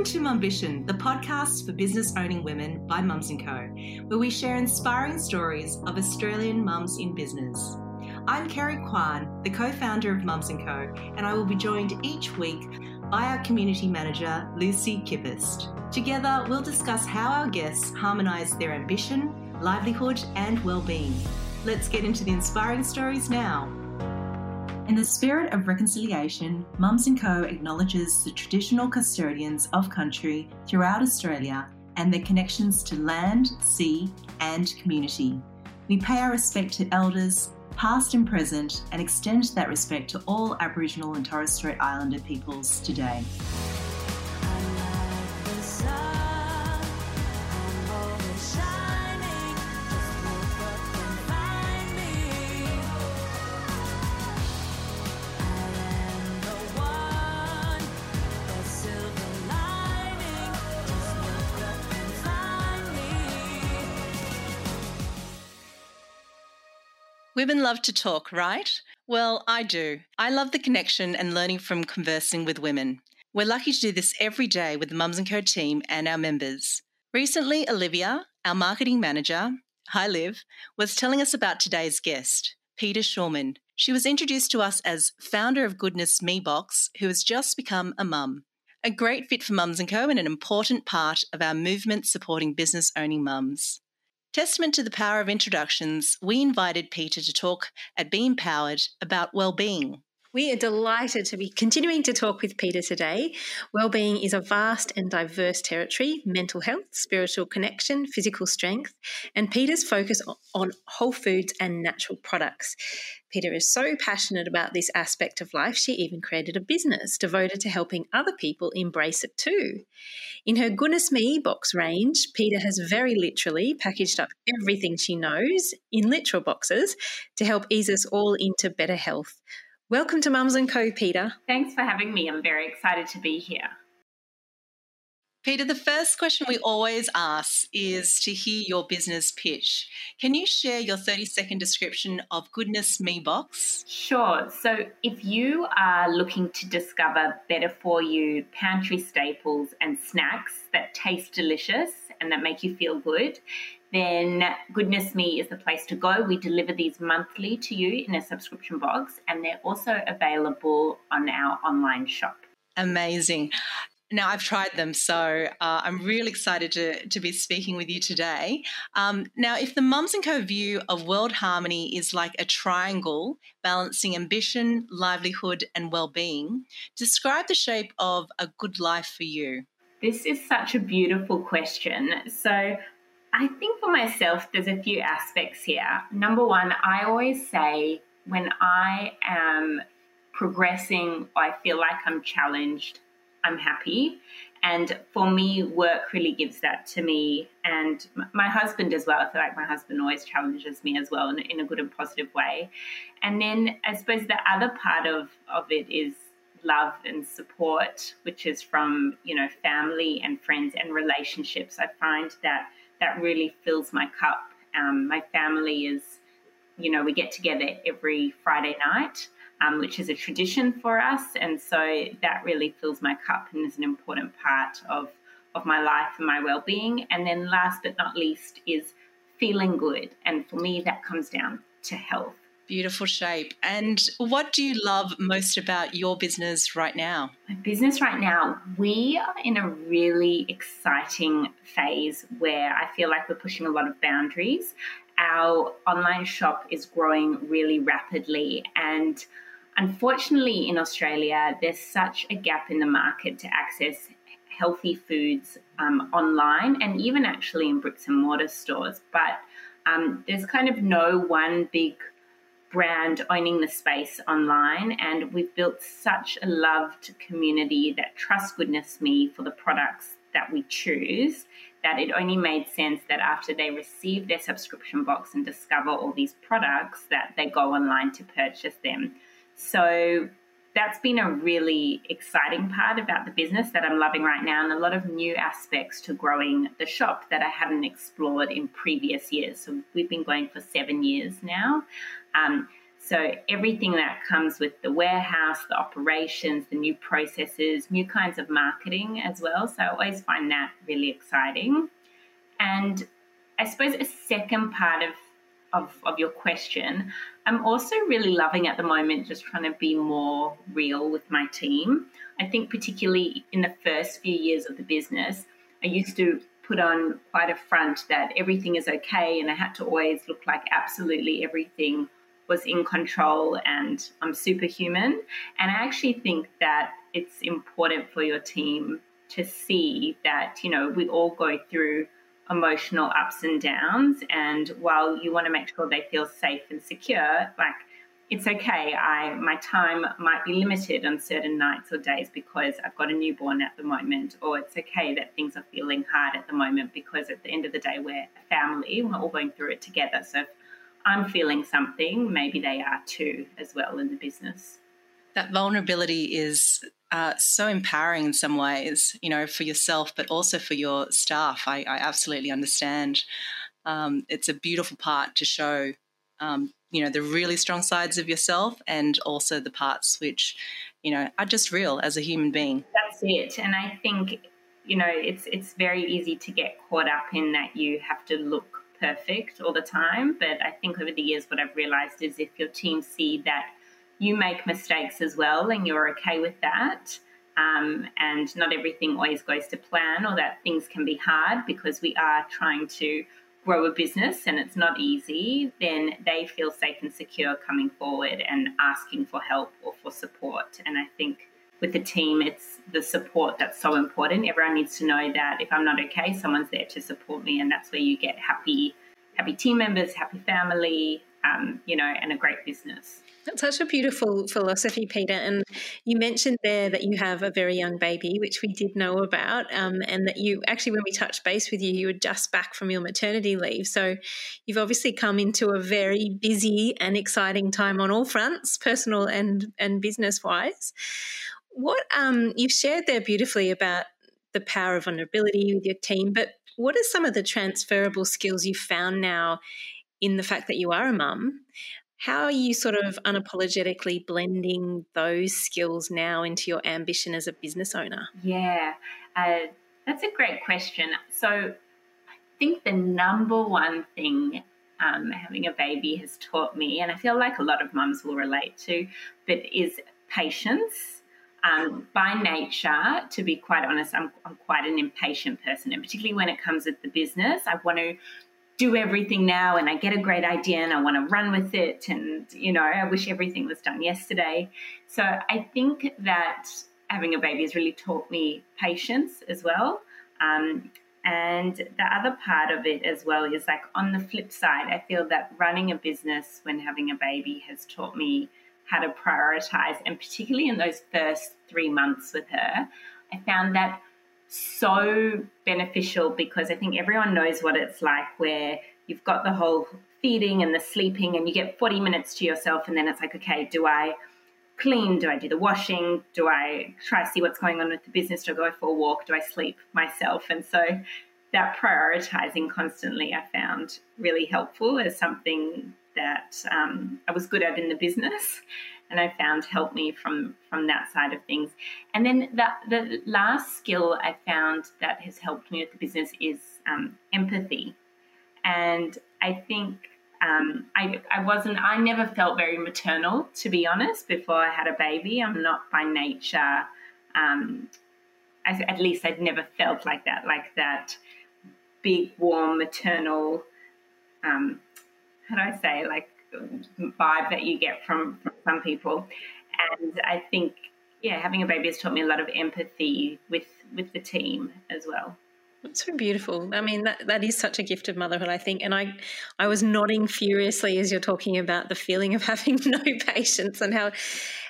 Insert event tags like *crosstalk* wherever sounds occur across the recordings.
Welcome to Mumbition, the podcast for business owning women by Mums & Co, where we share inspiring stories of Australian mums in business. I'm Carrie Kwan, the co-founder of Mums & Co, and I will be joined each week by our community manager, Lucy Kippist. Together, we'll discuss how our guests harmonise their ambition, livelihood, and well-being. Let's get into the inspiring stories now. In the spirit of reconciliation, Mums & Co acknowledges the traditional custodians of country throughout Australia and their connections to land, sea, and community. We pay our respect to elders, past and present, and extend that respect to all Aboriginal and Torres Strait Islander peoples today. Women love to talk, right? Well, I do. I love the connection and learning from conversing with women. We're lucky to do this every day with the Mums & Co team and our members. Recently, Olivia, our marketing manager, hi Liv, was telling us about today's guest, Peta Shulman. She was introduced to us as founder of Goodness Me Box, who has just become a mum. A great fit for Mums & Co and an important part of our movement supporting business owning mums. Testament to the power of introductions, we invited Peta to talk at Be Empowered about well-being. We are delighted to be continuing to talk with Peta today. Wellbeing is a vast and diverse territory mental health, spiritual connection, physical strength, and Peta's focus on whole foods and natural products. Peta is so passionate about this aspect of life, she even created a business devoted to helping other people embrace it too. In her Goodness Me box range, Peta has very literally packaged up everything she knows in literal boxes to help ease us all into better health. Welcome to Mums and Co, Peta. Thanks for having me. I'm very excited to be here. Peta, the first question we always ask is to hear your business pitch. Can you share your 30 second description of Goodness Me Box? Sure. So, if you are looking to discover better for you pantry staples and snacks that taste delicious and that make you feel good, then Goodness Me is the place to go. We deliver these monthly to you in a subscription box, and they're also available on our online shop. Amazing. Now, I've tried them, so uh, I'm really excited to, to be speaking with you today. Um, now, if the Mums & Co view of world harmony is like a triangle balancing ambition, livelihood, and well-being, describe the shape of a good life for you. This is such a beautiful question. So, I think for myself, there's a few aspects here. Number one, I always say when I am progressing, I feel like I'm challenged, I'm happy. And for me, work really gives that to me. And my husband as well. I feel like my husband always challenges me as well in, in a good and positive way. And then I suppose the other part of, of it is love and support, which is from, you know, family and friends and relationships. I find that that really fills my cup. Um, my family is, you know, we get together every Friday night, um, which is a tradition for us, and so that really fills my cup and is an important part of of my life and my well-being. And then, last but not least, is feeling good, and for me, that comes down to health. Beautiful shape. And what do you love most about your business right now? My business right now, we are in a really exciting phase where I feel like we're pushing a lot of boundaries. Our online shop is growing really rapidly and Unfortunately, in Australia, there's such a gap in the market to access healthy foods um, online and even actually in bricks and mortar stores. But um, there's kind of no one big brand owning the space online. And we've built such a loved community that trust goodness me for the products that we choose that it only made sense that after they receive their subscription box and discover all these products that they go online to purchase them. So that's been a really exciting part about the business that I'm loving right now, and a lot of new aspects to growing the shop that I hadn't explored in previous years. So we've been going for seven years now. Um, So everything that comes with the warehouse, the operations, the new processes, new kinds of marketing as well. So I always find that really exciting. And I suppose a second part of of, of your question, I'm also really loving at the moment just trying to be more real with my team. I think, particularly in the first few years of the business, I used to put on quite a front that everything is okay, and I had to always look like absolutely everything was in control and I'm superhuman. And I actually think that it's important for your team to see that, you know, we all go through emotional ups and downs. And while you want to make sure they feel safe and secure, like it's okay. I my time might be limited on certain nights or days because I've got a newborn at the moment, or it's okay that things are feeling hard at the moment because at the end of the day we're a family. We're all going through it together. So I'm feeling something, maybe they are too, as well in the business. That vulnerability is uh, so empowering in some ways, you know, for yourself, but also for your staff. I, I absolutely understand. Um, it's a beautiful part to show, um, you know, the really strong sides of yourself and also the parts which, you know, are just real as a human being. That's it. And I think, you know, it's it's very easy to get caught up in that you have to look perfect all the time. But I think over the years, what I've realized is if your team see that you make mistakes as well and you're okay with that, um, and not everything always goes to plan, or that things can be hard because we are trying to grow a business and it's not easy, then they feel safe and secure coming forward and asking for help or for support. And I think with the team, it's the support that's so important. Everyone needs to know that if I'm not okay, someone's there to support me, and that's where you get happy, happy team members, happy family, um, you know, and a great business. That's such a beautiful philosophy, Peta. And you mentioned there that you have a very young baby, which we did know about, um, and that you actually, when we touched base with you, you were just back from your maternity leave. So you've obviously come into a very busy and exciting time on all fronts, personal and and business wise. What um, you've shared there beautifully about the power of vulnerability with your team, but what are some of the transferable skills you've found now in the fact that you are a mum? How are you sort of unapologetically blending those skills now into your ambition as a business owner? Yeah, uh, that's a great question. So, I think the number one thing um, having a baby has taught me, and I feel like a lot of mums will relate to, but is patience um, by nature, to be quite honest, I'm, I'm quite an impatient person, and particularly when it comes with the business, I want to do everything now and I get a great idea and I want to run with it. And, you know, I wish everything was done yesterday. So I think that having a baby has really taught me patience as well. Um, and the other part of it as well is like on the flip side, I feel that running a business when having a baby has taught me how to prioritize. And particularly in those first three months with her, I found that so beneficial because I think everyone knows what it's like where you've got the whole feeding and the sleeping and you get 40 minutes to yourself and then it's like, okay, do I clean? Do I do the washing? Do I try to see what's going on with the business? Do I go for a walk? Do I sleep myself? And so that prioritizing constantly I found really helpful as something that um, I was good at in the business, and I found helped me from from that side of things. And then the the last skill I found that has helped me with the business is um, empathy, and I think. Um, I, I wasn't, I never felt very maternal, to be honest, before I had a baby. I'm not by nature, um, at least I'd never felt like that, like that big, warm, maternal um, do I say, like vibe that you get from, from some people. And I think, yeah, having a baby has taught me a lot of empathy with with the team as well. It's so beautiful. I mean, that, that is such a gift of motherhood, I think. And I, I was nodding furiously as you're talking about the feeling of *laughs* having no patience and how,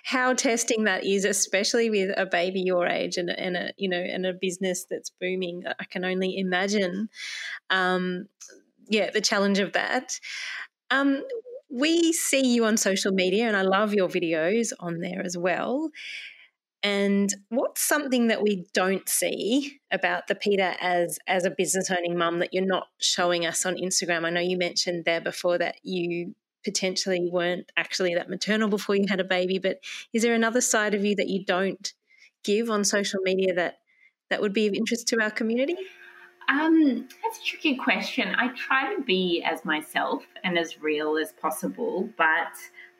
how testing that is, especially with a baby your age and, and a, you know, and a business that's booming. I can only imagine, um, yeah, the challenge of that. Um, we see you on social media, and I love your videos on there as well. And what's something that we don't see about the Peta as as a business owning mum that you're not showing us on Instagram? I know you mentioned there before that you potentially weren't actually that maternal before you had a baby. But is there another side of you that you don't give on social media that that would be of interest to our community? Um, that's a tricky question. I try to be as myself and as real as possible, but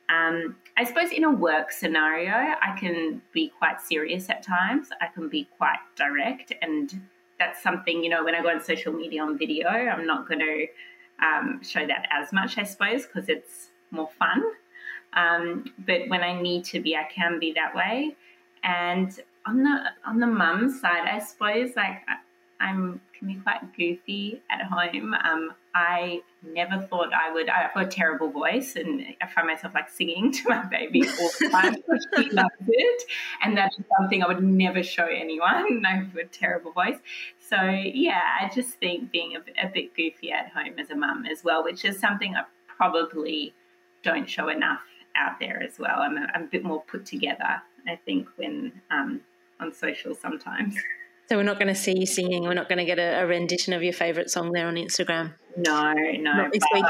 um, I suppose in a work scenario, I can be quite serious at times. I can be quite direct, and that's something you know when I go on social media on video, I'm not going to um, show that as much, I suppose, because it's more fun. Um, but when I need to be, I can be that way. And on the on the mum side, I suppose like I'm can be quite goofy at home. Um, I never thought I would. I've got a terrible voice, and I find myself like singing to my baby all the time. *laughs* She loves it, and that's something I would never show anyone. *laughs* I have a terrible voice, so yeah, I just think being a, a bit goofy at home as a mum as well, which is something I probably don't show enough out there as well. I'm a, I'm a bit more put together, I think, when um, on social sometimes. *laughs* So we're not going to see you singing. We're not going to get a, a rendition of your favourite song there on Instagram. No, no. Not this week,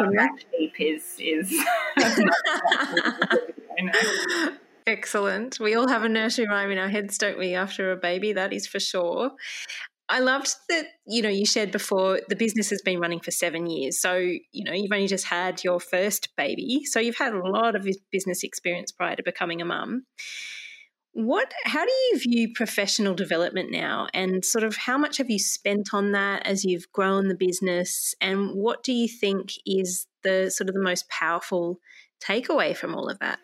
is is. *laughs* Excellent. We all have a nursery rhyme in our heads, don't we? After a baby, that is for sure. I loved that, you know, you shared before the business has been running for seven years. So, you know, you've only just had your first baby. So you've had a lot of business experience prior to becoming a mum. What how do you view professional development now and sort of how much have you spent on that as you've grown the business and what do you think is the sort of the most powerful takeaway from all of that?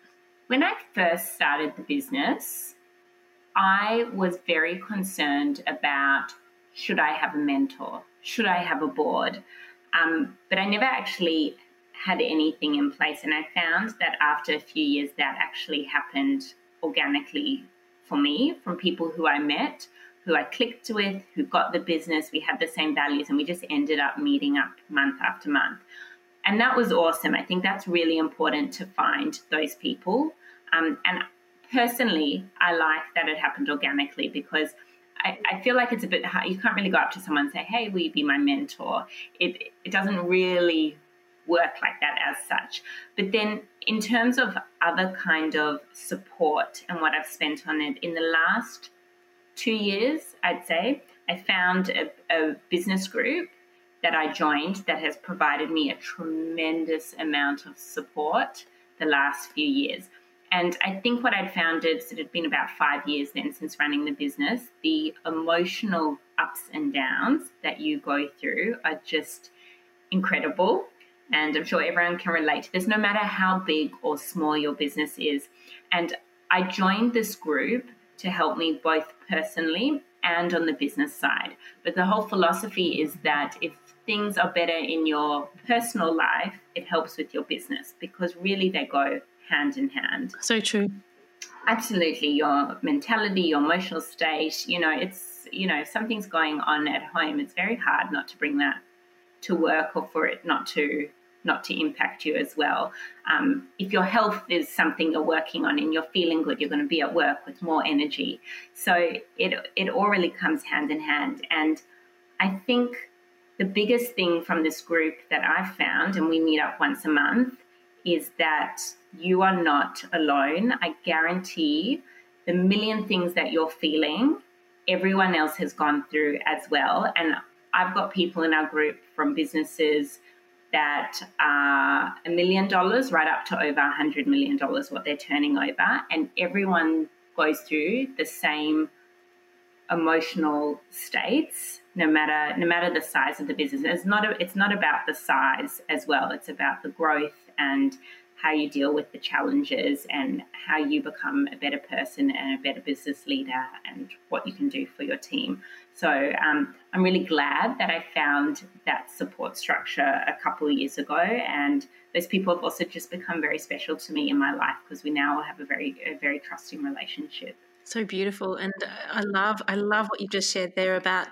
When I first started the business, I was very concerned about should I have a mentor? Should I have a board? Um, but I never actually had anything in place. And I found that after a few years, that actually happened organically for me from people who I met, who I clicked with, who got the business. We had the same values, and we just ended up meeting up month after month. And that was awesome. I think that's really important to find those people. Um, and personally, I like that it happened organically because I, I, feel like it's a bit hard. You can't really go up to someone and say, "Hey, will you be my mentor?" It it doesn't really work like that as such. But then, in terms of other kind of support and what I've spent on it in the last two years, I'd say I found a, a business group that I joined that has provided me a tremendous amount of support the last few years. And I think what I'd found is it had been about five years then since running the business. The emotional ups and downs that you go through are just incredible. And I'm sure everyone can relate to this, no matter how big or small your business is. And I joined this group to help me both personally and on the business side. But the whole philosophy is that if things are better in your personal life, it helps with your business because really they go hand in hand. So true. Absolutely. Your mentality, your emotional state, you know, it's, you know, if something's going on at home, it's very hard not to bring that to work or for it not to not to impact you as well. Um, if your health is something you're working on and you're feeling good, you're going to be at work with more energy. So it it all really comes hand in hand. And I think the biggest thing from this group that I've found, and we meet up once a month, is that you are not alone. I guarantee the million things that you're feeling, everyone else has gone through as well. And I've got people in our group from businesses that are a million dollars right up to over a hundred million dollars what they're turning over. And everyone goes through the same emotional states no matter no matter the size of the business. It's not a, it's not about the size as well. It's about the growth and how you deal with the challenges and how you become a better person and a better business leader and what you can do for your team. So um, I'm really glad that I found that support structure a couple of years ago, and those people have also just become very special to me in my life because we now have a very a very trusting relationship. So beautiful, and uh, I love I love what you've just shared there about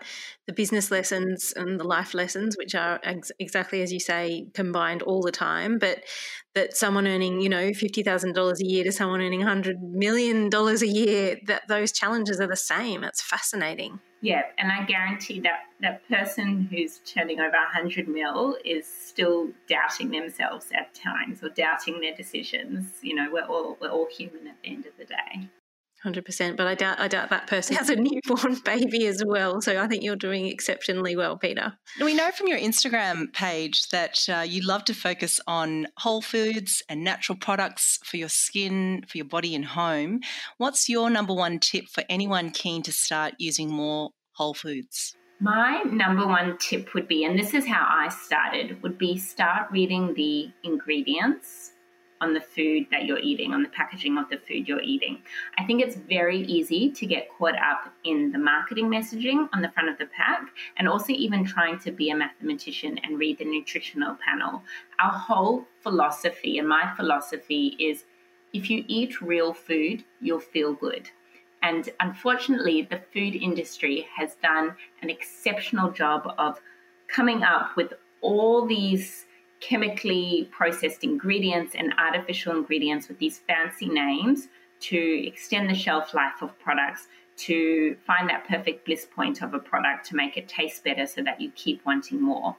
the business lessons and the life lessons, which are ex- exactly as you say, combined all the time. But that someone earning you know fifty thousand dollars a year to someone earning hundred million dollars a year, that those challenges are the same. It's fascinating. Yeah, and I guarantee that that person who's turning over 100 mil is still doubting themselves at times or doubting their decisions. You know, we're all we're all human at the end of the day. Hundred percent, but I doubt I doubt that person has a newborn *laughs* baby as well. So I think you're doing exceptionally well, Peta. We know from your Instagram page that uh, you love to focus on whole foods and natural products for your skin, for your body, and home. What's your number one tip for anyone keen to start using more whole foods? My number one tip would be, and this is how I started, would be start reading the ingredients on the food that you're eating, on the packaging of the food you're eating. I think it's very easy to get caught up in the marketing messaging on the front of the pack and also even trying to be a mathematician and read the nutritional panel. Our whole philosophy and my philosophy is if you eat real food, you'll feel good. And unfortunately, the food industry has done an exceptional job of coming up with all these chemically processed ingredients and artificial ingredients with these fancy names to extend the shelf life of products, to find that perfect bliss point of a product to make it taste better so that you keep wanting more.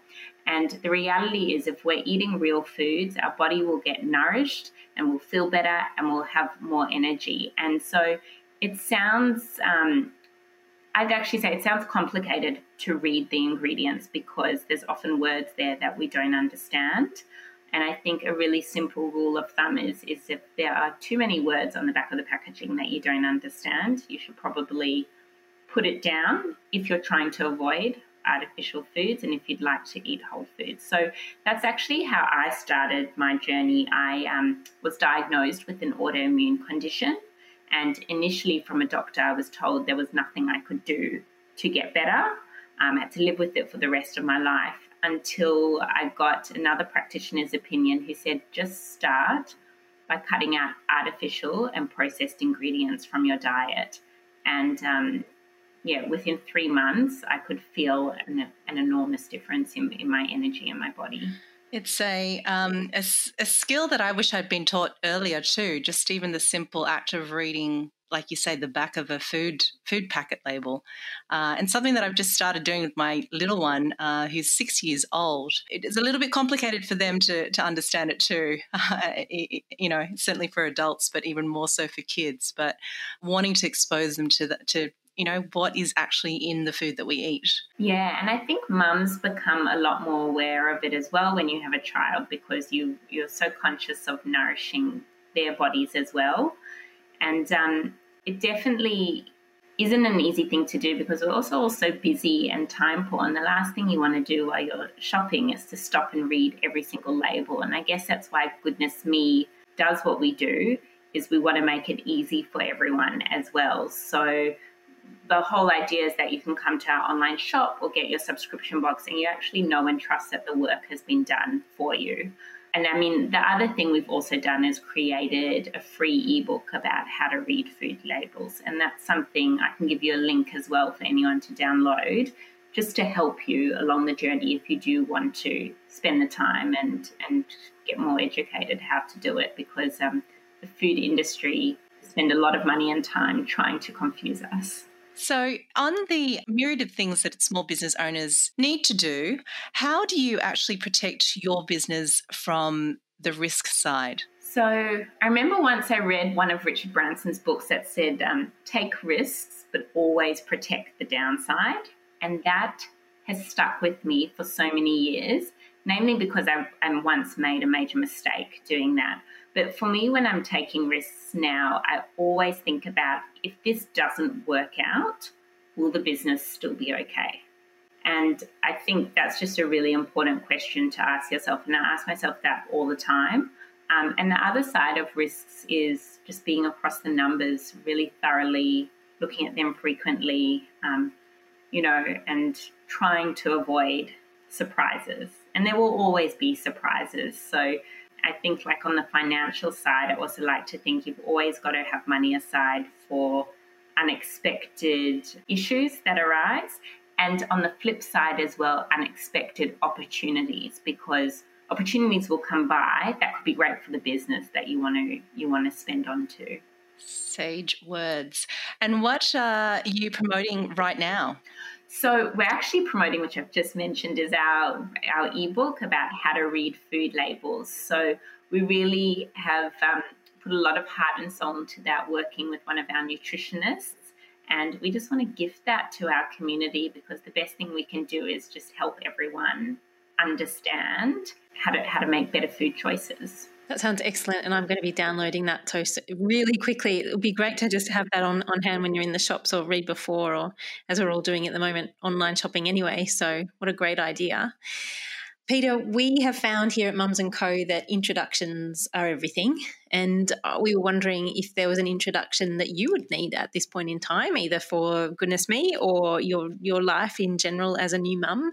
And the reality is, if we're eating real foods, our body will get nourished and we'll feel better and we'll have more energy. And so it sounds um, I'd actually say it sounds complicated to read the ingredients because there's often words there that we don't understand. And I think a really simple rule of thumb is, is if there are too many words on the back of the packaging that you don't understand, you should probably put it down if you're trying to avoid artificial foods and if you'd like to eat whole foods. So that's actually how I started my journey. I um, was diagnosed with an autoimmune condition and initially, from a doctor, I was told there was nothing I could do to get better. Um, I had to live with it for the rest of my life until I got another practitioner's opinion who said just start by cutting out artificial and processed ingredients from your diet. And um, yeah, within three months, I could feel an, an enormous difference in, in my energy and my body. It's a, um, a, a skill that I wish I'd been taught earlier too. Just even the simple act of reading, like you say, the back of a food food packet label, uh, and something that I've just started doing with my little one, uh, who's six years old. It is a little bit complicated for them to to understand it too. *laughs* You know, certainly for adults, but even more so for kids. But wanting to expose them to the, to you know, what is actually in the food that we eat. Yeah, and I think mums become a lot more aware of it as well when you have a child because you you're so conscious of nourishing their bodies as well. And um, it definitely isn't an easy thing to do because we're also all so busy and time poor. And the last thing you want to do while you're shopping is to stop and read every single label. And I guess that's why Goodness Me does what we do is we want to make it easy for everyone as well. So the whole idea is that you can come to our online shop or get your subscription box and you actually know and trust that the work has been done for you. And I mean, the other thing we've also done is created a free ebook about how to read food labels. And that's something I can give you a link as well for anyone to download just to help you along the journey if you do want to spend the time and, and get more educated how to do it because um, the food industry spend a lot of money and time trying to confuse us. So, on the myriad of things that small business owners need to do, how do you actually protect your business from the risk side? So, I remember once I read one of Richard Branson's books that said, um, take risks, but always protect the downside. And that has stuck with me for so many years, namely because I, I once made a major mistake doing that. But for me, when I'm taking risks now, I always think about if this doesn't work out, will the business still be okay? And I think that's just a really important question to ask yourself. And I ask myself that all the time. Um, and the other side of risks is just being across the numbers really thoroughly, looking at them frequently, um, you know, and trying to avoid surprises. And there will always be surprises. So I think, like on the financial side, I also like to think you've always got to have money aside for unexpected issues that arise. And on the flip side as well, unexpected opportunities because opportunities will come by that could be great for the business that you want to you want to spend on too. Sage words. And what uh, are you promoting right now? So we're actually promoting, which I've just mentioned, is our our ebook about how to read food labels. So we really have um, put a lot of heart and soul into that, working with one of our nutritionists, and we just want to gift that to our community because the best thing we can do is just help everyone understand how to how to make better food choices. That sounds excellent, and I'm going to be downloading that toast really quickly. It would be great to just have that on, on hand when you're in the shops or read before, or as we're all doing at the moment, online shopping anyway. So, what a great idea. Peta, we have found here at Mums and Co that introductions are everything, and uh, we were wondering if there was an introduction that you would need at this point in time, either for goodness me or your your life in general as a new mum.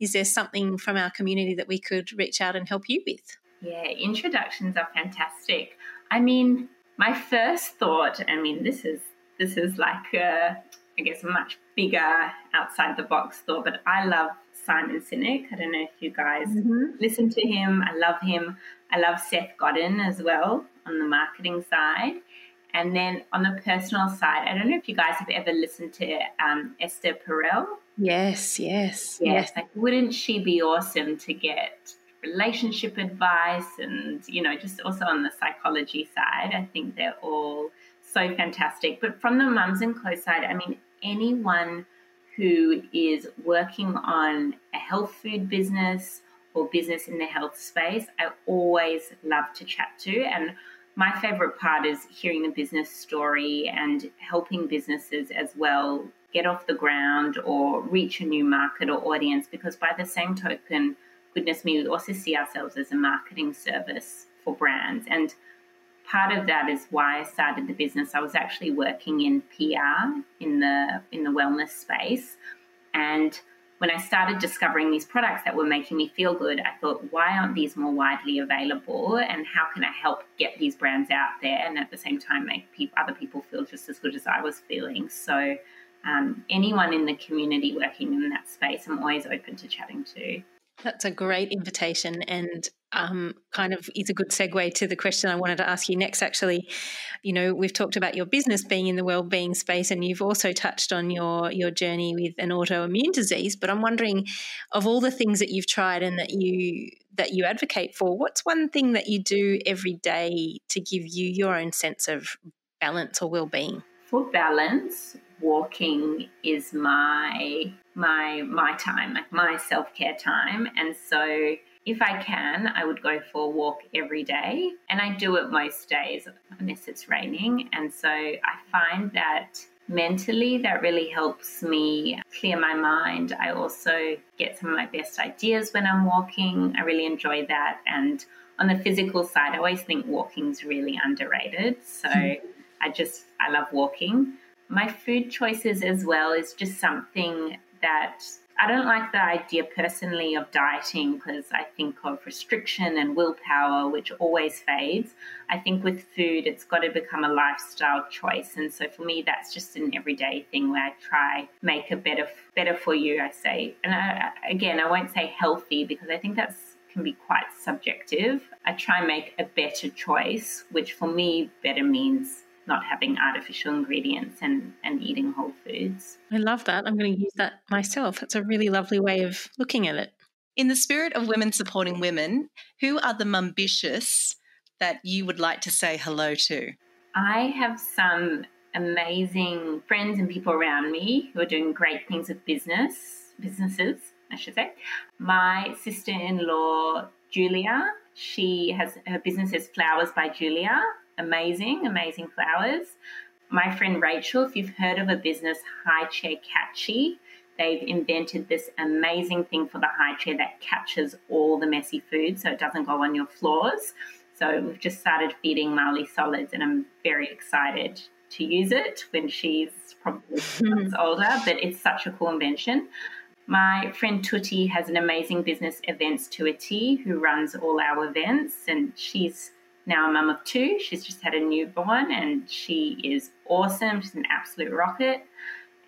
Is there something from our community that we could reach out and help you with? Yeah, introductions are fantastic. I mean, my first thought, I mean, this is this is like a, I guess a much bigger outside the box thought, but I love Simon Sinek. I don't know if you guys mm-hmm. listen to him. I love him. I love Seth Godin as well on the marketing side. And then on the personal side, I don't know if you guys have ever listened to um, Esther Perel. Yes, yes, yes. yes. Like, wouldn't she be awesome to get relationship advice and, you know, just also on the psychology side. I think they're all so fantastic. But from the Mums and Co side, I mean, anyone who is working on a health food business or business in the health space, I always love to chat to. And my favorite part is hearing the business story and helping businesses as well get off the ground or reach a new market or audience because by the same token goodness me, we also see ourselves as a marketing service for brands. And part of that is why I started the business. I was actually working in PR in the in the wellness space. And when I started discovering these products that were making me feel good, I thought, why aren't these more widely available? And how can I help get these brands out there and at the same time make people, other people feel just as good as I was feeling? So, um, anyone in the community working in that space, I'm always open to chatting to. That's a great invitation and um, kind of is a good segue to the question I wanted to ask you next. Actually, you know, we've talked about your business being in the well-being space, and you've also touched on your your journey with an autoimmune disease. But I'm wondering, of all the things that you've tried and that you that you advocate for, what's one thing that you do every day to give you your own sense of balance or well-being? For balance, walking is my my my time, like my self-care time. And so if I can, I would go for a walk every day. And I do it most days unless it's raining. And so I find that mentally that really helps me clear my mind. I also get some of my best ideas when I'm walking. I really enjoy that. And on the physical side, I always think walking's really underrated. So mm. I just, I love walking. My food choices as well is just something that I don't like the idea personally of dieting because I think of restriction and willpower, which always fades. I think with food, it's got to become a lifestyle choice, and so for me, that's just an everyday thing where I try make a better better for you. I say, and I, again, I won't say healthy because I think that's can be quite subjective. I try and make a better choice, which for me, better means not having artificial ingredients and, and eating whole foods. I love that. I'm going to use that myself. It's a really lovely way of looking at it. In the spirit of women supporting women, who are the mumbitious that you would like to say hello to? I have some amazing friends and people around me who are doing great things with business, businesses, I should say. My sister-in-law, Julia, she has her business is Flowers by Julia, amazing, amazing flowers. My friend Rachel, if you've heard of a business, High Chair Catchy, they've invented this amazing thing for the high chair that catches all the messy food so it doesn't go on your floors. So we've just started feeding Marley solids, and I'm very excited to use it when she's probably *laughs* older. But it's such a cool invention. My friend Tutti has an amazing business, Events to a T, who runs all our events, and she's now a mum of two. She's just had a newborn and she is awesome. She's an absolute rocket.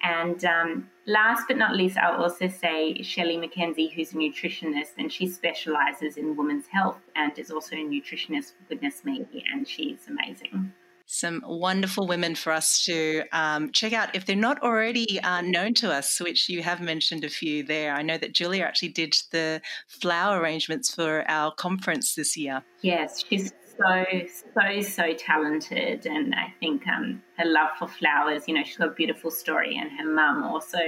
And um, last but not least, I'll also say Shelley McKenzie, who's a nutritionist, and she specializes in women's health and is also a nutritionist for goodness me, and she's amazing. Some wonderful women for us to um, check out if they're not already uh, known to us, which you have mentioned a few there. I know that Julia actually did the flower arrangements for our conference this year. Yes, she's so, so, so talented. And I think um, her love for flowers, you know, she's got a beautiful story, and her mum also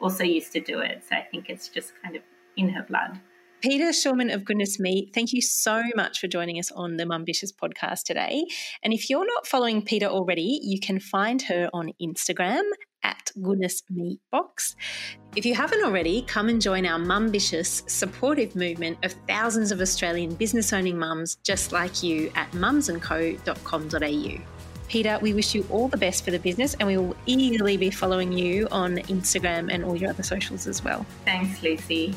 also used to do it. So I think it's just kind of in her blood. Peta Shulman of Goodness Me, thank you so much for joining us on the Mumbitious podcast today. And if you're not following Peta already, you can find her on Instagram at Goodness Me Box. If you haven't already, come and join our Mumbitious supportive movement of thousands of Australian business owning mums just like you at mumsandco.com.au. Peta, we wish you all the best for the business and we will eagerly be following you on Instagram and all your other socials as well. Thanks, Lucy.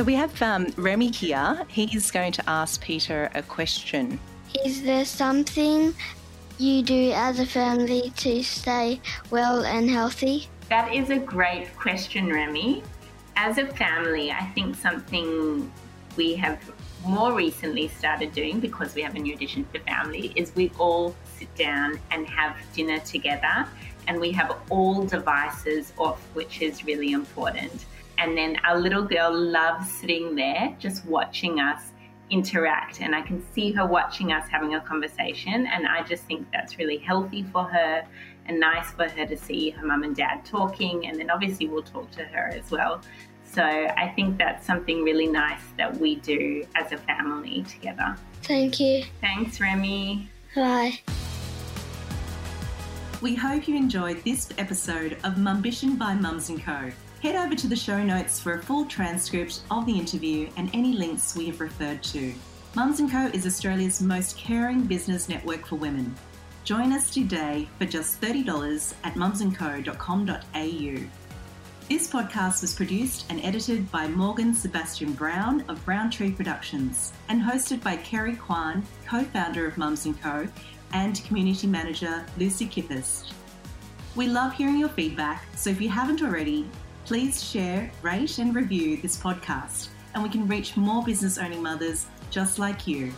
So we have um, Remy here. He's going to ask Peta a question. Is there something you do as a family to stay well and healthy? That is a great question, Remy. As a family, I think something we have more recently started doing because we have a new addition to the family is we all sit down and have dinner together and we have all devices off, which is really important. And then our little girl loves sitting there just watching us interact. And I can see her watching us having a conversation. And I just think that's really healthy for her and nice for her to see her mum and dad talking. And then obviously we'll talk to her as well. So I think that's something really nice that we do as a family together. Thank you. Thanks, Remy. Bye. We hope you enjoyed this episode of Mumbition by Mums & Co. Head over to the show notes for a full transcript of the interview and any links we have referred to. Mums & Co is Australia's most caring business network for women. Join us today for just $30 at mumsandco.com.au. This podcast was produced and edited by Morgan Sebastian Brown of Brown Tree Productions and hosted by Carrie Kwan, co-founder of Mums & Co and community manager Lucy Kippist. We love hearing your feedback, so if you haven't already, Please share, rate, and review this podcast, and we can reach more business owning mothers just like you.